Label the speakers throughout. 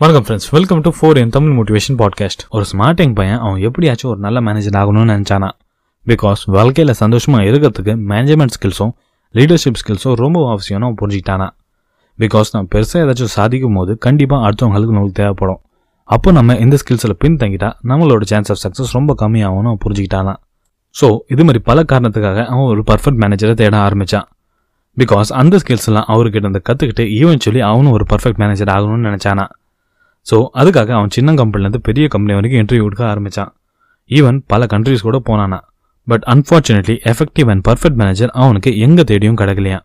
Speaker 1: வணக்கம் friends welcome to four N Tamil motivation podcast ஒரு ஸ்மார்ட்டிங் பையன் அவன் எப்படியாச்சும் ஒரு நல்ல மேனேஜர் ஆகணும்னு நினச்சானா? பிகாஸ் வாழ்க்கையில் சந்தோஷமாக இருக்கிறதுக்கு மேனேஜ்மெண்ட் ஸ்கில்ஸும் லீடர்ஷிப் ஸ்கில்ஸும் ரொம்ப அவசியம்னு அவன் புரிஞ்சுக்கிட்டானா? பிகாஸ் நான் பெருசாக ஏதாச்சும் சாதிக்கும் போது கண்டிப்பாக அடுத்தவங்களுக்கு நம்மளுக்கு தேவைப்படும். அப்போ நம்ம இந்த ஸ்கில்ஸில் பின்தங்கிட்டா நம்மளோட சான்ஸ் ஆஃப் சக்ஸஸ் ரொம்ப கம்மியாகும்னு அவன் புரிஞ்சுக்கிட்டானா? ஸோ இது மாதிரி பல காரணத்துக்காக அவன் ஒரு பர்ஃபெக்ட் மேனேஜரை தேட ஆரம்பித்தான் பிகாஸ் அந்த ஸ்கில்ஸ்லாம் அவர்கிட்ட இருந்து கற்றுக்கிட்டு ஈவென்ச்சுவலி அவனும் ஒரு பர்ஃபெக்ட் மேனேஜர் ஆகணும்னு நினச்சானா? ஸோ அதுக்காக அவன் சின்ன கம்பெனிலேருந்து பெரிய கம்பெனி வரைக்கும் இன்டர்வியூ கொடுக்க ஆரம்பித்தான் ஈவன் பல கண்ட்ரீஸ் கூட போனானா. But unfortunately effective and perfect manager அவனுக்கு எங்கே தேடியும் கிடைக்கலையா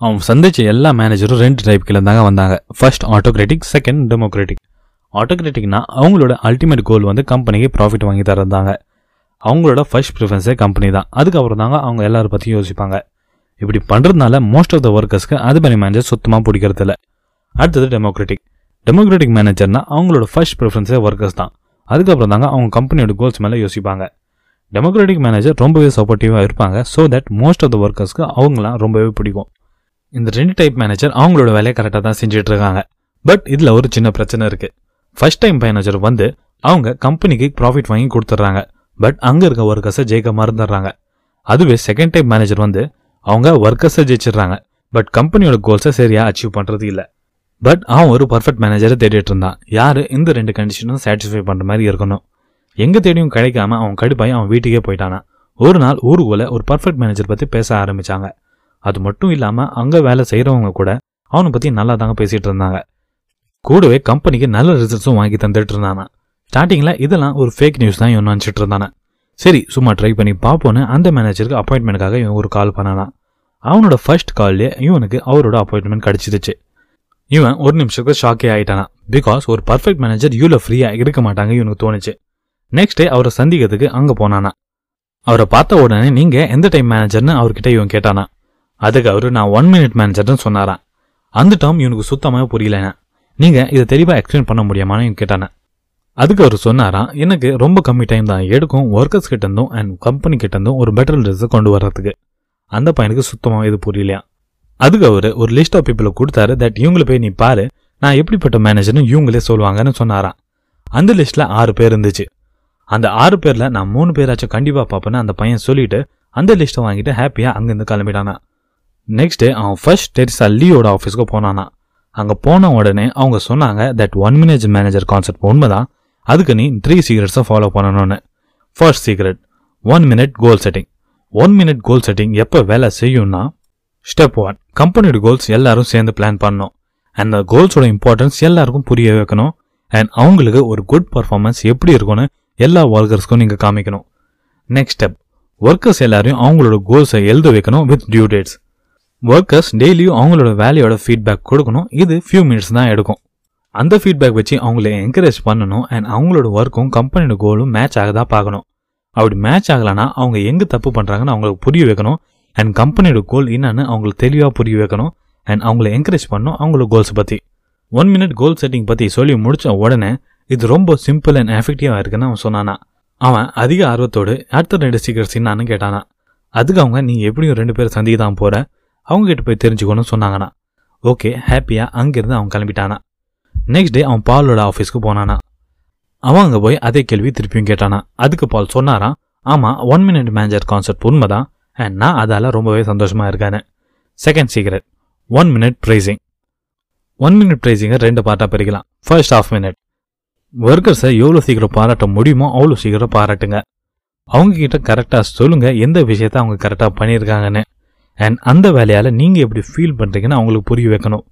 Speaker 1: அவன் சந்திச்ச எல்லா மேனேஜரும் ரெண்டு டைப் கீழே தாங்க வந்தாங்க. ஃபர்ஸ்ட் ஆட்டோக்ராட்டிக் செகண்ட் டெமோக்ராட்டிக் ஆட்டோக்ராட்டிக்னா அவங்களோட அல்டிமேட் கோல் வந்து கம்பெனிக்கு ப்ராஃபிட் வாங்கி தரதாங்க அவங்களோட ஃபர்ஸ்ட் ப்ரிஃபரன்ஸே கம்பெனி தான். அதுக்கப்புறம் தாங்க அவங்க எல்லாரும் பற்றியும் யோசிப்பாங்க. இப்படி பண்ணுறதுனால மோஸ்ட் ஆஃப் த ஒர்க்கர்ஸ்க்கு அது மாதிரி மேனேஜர் சுத்தமாக பிடிக்கிறது இல்லை அடுத்தது டெமோக்ராட்டிக் டெமோக்ராட்டிக் மேனேஜர்னா அவங்களோட ஃபர்ஸ்ட் ப்ரிஃபரன்ஸே ஒர்க்கர்ஸ் தான். அதுக்கப்புறம் தாங்க அவங்க கம்பெனியோட கோல்ஸ் மேலே யோசிப்பாங்க. டெமோக்ராட்டிக் மேனேஜர் ரொம்பவே சப்போர்ட்டிவாக இருப்பாங்க. So that most of the ஒர்க்கர்ஸ்க்கு அவங்களாம் ரொம்பவே பிடிக்கும். இந்த ரெண்டு டைப் மேனேஜர் அவங்களோட வேலையை கரெக்டாக தான் செஞ்சுட்டு இருக்காங்க பட் இதில் ஒரு சின்ன பிரச்சனை இருக்குது ஃபர்ஸ்ட் டைம் மேனேஜர் வந்து அவங்க கம்பெனிக்கு ப்ராஃபிட் வாங்கி கொடுத்துட்றாங்க. பட் அங்கே இருக்க ஒர்க்கர்ஸை ஜெயிக்க மறந்துடுறாங்க. அதுவே செகண்ட் டைப் மேனேஜர் வந்து அவங்க ஒர்க்கர்ஸை ஜெயிச்சிடுறாங்க. பட் கம்பெனியோட கோல்ஸை சரியாக அச்சீவ் பண்ணுறது இல்லை. பட் அவன் ஒரு பர்ஃபெக்ட் மேனேஜரை தேடிட்டு இருந்தான். யார்? இந்த ரெண்டு கண்டிஷனும் சாட்டிஸ்ஃபை பண்ணுற மாதிரி இருக்கணும். எங்கே தேடியும் கிடைக்காம அவன் கடுப்பாய் அவன் வீட்டுக்கே போயிட்டானா? ஒரு நாள் ஊருக்குள்ள ஒரு பர்ஃபெக்ட் மேனேஜர் பற்றி பேச ஆரம்பித்தாங்க அது மட்டும் இல்லாமல் அங்கே வேலை செய்கிறவங்க கூட அவனை பற்றி நல்லா தாங்க பேசிகிட்டு இருந்தாங்க. கூடவே கம்பெனிக்கு நல்ல ரிசல்ட்ஸும் வாங்கி தந்துட்டு இருந்தானா? ஸ்டார்டிங்கில் இதெல்லாம் ஒரு ஃபேக் நியூஸ் தான் இவன் நினச்சிட்டு இருந்தானே? சரி சும்மா ட்ரை பண்ணி பார்ப்போன்னு அந்த மேனேஜருக்கு அப்பாயின்மெண்ட்டுக்காக இவன் ஒரு கால் பண்ணானா? அவனோட ஃபர்ஸ்ட் கால்லே இவனுக்கு அவரோட அப்பாயின்மெண்ட் கிடச்சிருச்சு. இவன் ஒரு நிமிஷத்துக்கு ஷாக்கே ஆயிட்டானா? பிகாஸ் ஒரு பர்ஃபெக்ட் மேனேஜர் யூல ஃப்ரீயாக இருக்க மாட்டாங்க இவனுக்கு தோணுச்சு. நெக்ஸ்ட் டே அவரை சந்திக்கிறதுக்கு அங்கே போனானா? அவரை பார்த்த உடனே நீங்கள் எந்த டைம் மேனேஜர்னு அவர்கிட்ட இவன் கேட்டானா? அதுக்கு அவரு நான் ஒன் மினிட் மேனேஜர்னு சொன்னாரான் அந்த டேர்ம் இவனுக்கு சுத்தமாக புரியலண்ணே நீங்கள் இதை தெளிவாக எக்ஸ்பிளைன் பண்ண முடியாமான்னு இவன் கேட்டானே? அதுக்கு அவர் சொன்னாராம் எனக்கு ரொம்ப கம்மி டைம் தான். எடுக்கும் ஒர்க்கர்ஸ் கிட்ட இருந்தும் அண்ட் கம்பெனி கிட்ட இருந்தும் ஒரு பெட்டர் ரிசல்ட் கொண்டு வர்றதுக்கு. அந்த பையனுக்கு சுத்தமாக இது புரியலையா? அதுக்கு அவர் ஒரு லிஸ்ட் ஆஃப் பீப்புளை கொடுத்தாரு தட் இவங்களை போய் நீ பாரு நான் எப்படிப்பட்ட மேனேஜர்னு இவங்களே சொல்லுவாங்கன்னு சொன்னாராம். அந்த லிஸ்ட்டில் ஆறு பேர் இருந்துச்சு. அந்த ஆறு பேர்ல நான் மூணு பேராச்சும் கண்டிப்பாக பார்ப்பேன்னு அந்த பையன் சொல்லிட்டு அந்த லிஸ்ட்டை வாங்கிட்டு ஹாப்பியாக அங்கேருந்து கிளம்பிட்டானா நெக்ஸ்ட் அவன் ஃபர்ஸ்ட் டெரிசா லீயோட ஆஃபீஸ்க்கு போனானா அங்கே போன உடனே அவங்க சொன்னாங்க that one minute manager concept உண்மைதான். அதுக்கு நீ த்ரீ சீக்ரெட்ஸை ஃபாலோ பண்ணணும்னு. First secret one minute goal setting one minute goal setting எப்போ வேலை செய்யும்னா ஸ்டெப் ஒன் கம்பெனியோட கோல்ஸ் எல்லாரும் சேர்ந்து பிளான் பண்ணணும் அந்த கோல்ஸோட இம்பார்ட்டன்ஸ் எல்லாருக்கும் புரிய வைக்கணும். அண்ட் அவங்களுக்கு ஒரு குட் பர்ஃபார்மன்ஸ் எப்படி இருக்கும்னு எல்லா ஒர்க்கர்ஸ்க்கும் நீங்கள் காமிக்கணும். நெக்ஸ்ட் ஸ்டெப் ஒர்க்கர்ஸ் எல்லாரையும் அவங்களோட கோல்ஸை எழுத வைக்கணும் வித் டியூ டேட்ஸ் ஒர்க்கர்ஸ் டெய்லியும் அவங்களோட வேலையோட ஃபீட்பேக் கொடுக்கணும். இது ஃபியூ மினிட்ஸ் தான் எடுக்கும். அந்த ஃபீட்பேக் வச்சு அவங்கள என்கரேஜ் பண்ணணும். அண்ட் அவங்களோட ஒர்க்கும் கம்பெனியோட கோலும் மேட்ச் ஆகதா பார்க்கணும். அப்படி மேட்ச் ஆகலைன்னா அவங்க எங்கே தப்பு பண்ணுறாங்கன்னு அவங்களுக்கு புரிய வைக்கணும். அண்ட் கம்பெனியோட கோல் என்னன்னு அவங்களுக்கு தெளிவாக புரிய வைக்கணும். அண்ட் அவங்கள என்கரேஜ் பண்ணணும் அவங்களோட கோல்ஸ் பற்றி ஒன் மினிட் கோல் செட்டிங் பற்றி சொல்லி முடித்த உடனே இது ரொம்ப சிம்பிள் அண்ட் எஃபெக்டிவாக இருக்குன்னு அவன் சொன்னானா. அவன் அதிக ஆர்வத்தோடு அடுத்த ரெண்டு சீக்கிரட்ஸ் என்னான்னு கேட்டானா. அதுக்கு அவங்க நீ எப்படியும் ரெண்டு பேரும் சந்திக்க தான் போகிற அவங்ககிட்ட போய் தெரிஞ்சுக்கணும்னு சொன்னாங்கண்ணா ஓகே ஹாப்பியாக அங்கேருந்து அவன் கிளம்பிட்டானா. நெக்ஸ்ட் டே அவன் பாலோட ஆஃபீஸ்க்கு போனானா. அவன் அங்கே போய் அதே கேள்வி திருப்பியும் கேட்டானா. அதுக்கு பால் சொன்னாரா ஆமாம் ஒன் மினிட் மேனேஜர் கான்செப்ட் உண்மைதான். அண்ட் நான் அதால் ரொம்பவே சந்தோஷமாக இருக்கேன்னு second secret one minute praising one minute ப்ரைஸிங்கை ரெண்டு பார்ட்டாக பிரிக்கலாம். ஃபர்ஸ்ட் ஆஃப் மினிட் ஒர்க்கர்ஸை எவ்வளோ சீக்கிரம் பாராட்ட முடியுமோ அவ்வளோ சீக்கிரம் பாராட்டுங்க. அவங்கக்கிட்ட கரெக்டாக சொல்லுங்கள் எந்த விஷயத்த அவங்க கரெக்டாக பண்ணியிருக்காங்கன்னு. அண்ட் அந்த வேலையால் நீங்கள் எப்படி ஃபீல் பண்ணுறீங்கன்னு அவங்களுக்கு புரிய வைக்கணும்.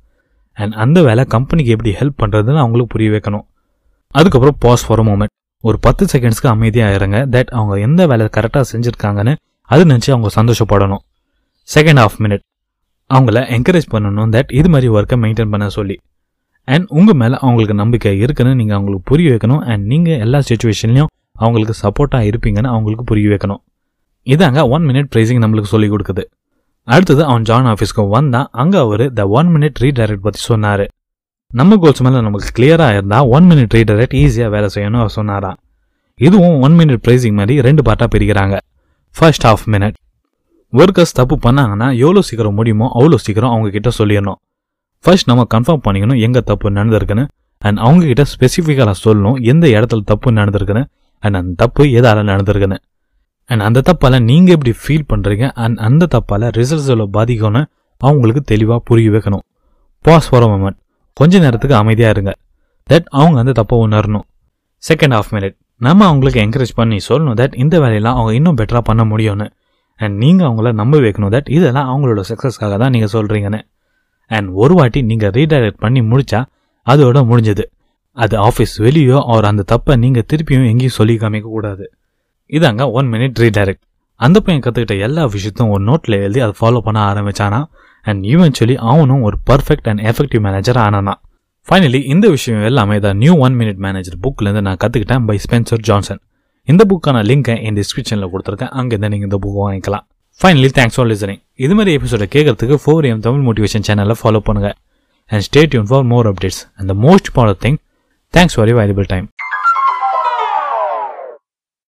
Speaker 1: அண்ட் அந்த வேலை கம்பெனிக்கு எப்படி ஹெல்ப் பண்ணுறதுன்னு அவங்களுக்கு புரிய வைக்கணும். அதுக்கப்புறம் பாஸ் ஃபார் மூமெண்ட் ஒரு பத்து செகண்ட்ஸ்க்கு அமைதியாக இருங்க. தட் அவங்க எந்த வேலை கரெக்டாக செஞ்சுருக்காங்கன்னு அது நினச்சி அவங்க சந்தோஷப்படணும். செகண்ட் ஹாஃப் மினிட் அவங்கள என்கரேஜ் பண்ணணும் தட் இது மாதிரி ஒர்க்கை மெயின்டைன் பண்ண சொல்லி. அண்ட் உங்கள் மேலே அவங்களுக்கு நம்பிக்கை இருக்குன்னு நீங்கள் அவங்களுக்கு புரிய வைக்கணும். அண்ட் நீங்கள் எல்லா சுச்சுவேஷன்லையும் அவங்களுக்கு சப்போர்ட்டாக இருப்பீங்கன்னு அவங்களுக்கு புரிய வைக்கணும். இதாங்க ஒன் மினிட் ப்ரைஸிங் நம்மளுக்கு சொல்லிக் கொடுக்குது. அடுத்தது அவன் ஜான் ஆஃபீஸ்க்கு வந்தான். அங்கே அவர் த ஒன் மினிட் ரீடைரக்ட் பற்றி சொன்னார். நம்ம கோல்ஸ் மேலே நமக்கு கிளியராக இருந்தால் ஒன் மினிட் ரீடைரக்ட் ஈஸியாக வேலை செய்யணும் அவர் சொன்னாராம். இதுவும் ஒன் மினிட் ப்ரைஸிங் மாதிரி ரெண்டு பார்ட்டாக பிரிக்கிறாங்க. ஃபர்ஸ்ட் ஹாஃப் மினிட் ஒர்க்கர்ஸ் தப்பு பண்ணாங்கன்னா எவ்வளோ சீக்கிரம் முடியுமோ அவ்வளோ சீக்கிரம் அவங்க கிட்ட சொல்லிடணும். ஃபர்ஸ்ட் நம்ம கன்ஃபார்ம் பண்ணிக்கணும் எங்கே தப்பு நடந்திருக்குன்னு அண்ட் அவங்க கிட்ட சொல்லணும் எந்த இடத்துல தப்பு நடந்திருக்குன்னு அண்ட் அந்த தப்பு எதால் நடந்திருக்குன்னு. அண்ட் அந்த தப்பால் நீங்கள் எப்படி ஃபீல் பண்ணுறீங்க அண்ட் அந்த தப்பால் ரிசல்ட்ஸ் எவ்வளோ பாதிக்கும்னு அவங்களுக்கு தெளிவாக புரிய வைக்கணும். பாஸ் ஃபார் மொமெண்ட் கொஞ்ச நேரத்துக்கு அமைதியாக இருங்க. தட் அவங்க அந்த தப்பை உணரணும். செகண்ட் ஹாஃப் மினிட் நம்ம அவங்களுக்கு என்கரேஜ் பண்ணி சொல்லணும் தட் இந்த வேலையெல்லாம் அவங்க இன்னும் பெட்டராக பண்ண முடியும்னு. அண்ட் நீங்கள் அவங்கள நம்ப வைக்கணும் தட் இதெல்லாம் அவங்களோட சக்ஸஸ்க்காக தான் நீங்கள் சொல்கிறீங்கன்னு அண்ட் ஒரு வாட்டி நீங்கள் ரீடைரக்ட் பண்ணி முடித்தா அதோட முடிஞ்சது. அது ஆஃபீஸ் வெளியோ அவர் அந்த தப்பை நீங்கள் திருப்பியும் எங்கேயும் சொல்லி காமிக்கக்கூடாது இதாங்க ஒன் மினிட் ரீடைரக்ட் அந்த பையன் கற்றுக்கிட்ட எல்லா விஷயத்தையும் ஒரு நோட்டில் எழுதி அதை ஃபாலோ பண்ண ஆரம்பிச்சானா? அண்ட் ஈவென்ச்சுவலி அவனும் ஒரு பர்ஃபெக்ட் அண்ட் எஃபெக்டிவ் மேனேஜர் ஆனானா? ஃபைனலி இந்த விஷயம் எல்லாமே தான் நியூ ஒன் மினிட் மேனேஜர் புக்லேருந்து நான் கற்றுக்கிட்டேன் பை ஸ்பென்சர் ஜான்சன் இந்த புக்கான லிங்கை என் டிஸ்கிரிப்ஷனில் கொடுத்துருக்கேன். அங்கேருந்து நீங்கள் இந்த புக் வாங்கிக்கலாம். ஃபைனலி தேங்க்ஸ் ஃபார் லிசனிங் இது மாதிரி எபிசோட கேட்கறதுக்கு ஃபோர் எம் தமிழ் மோட்டிவேஷன் சேனலை ஃபாலோ பண்ணுங்க. And stay tuned for more updates and the most important thing thanks for you valuable time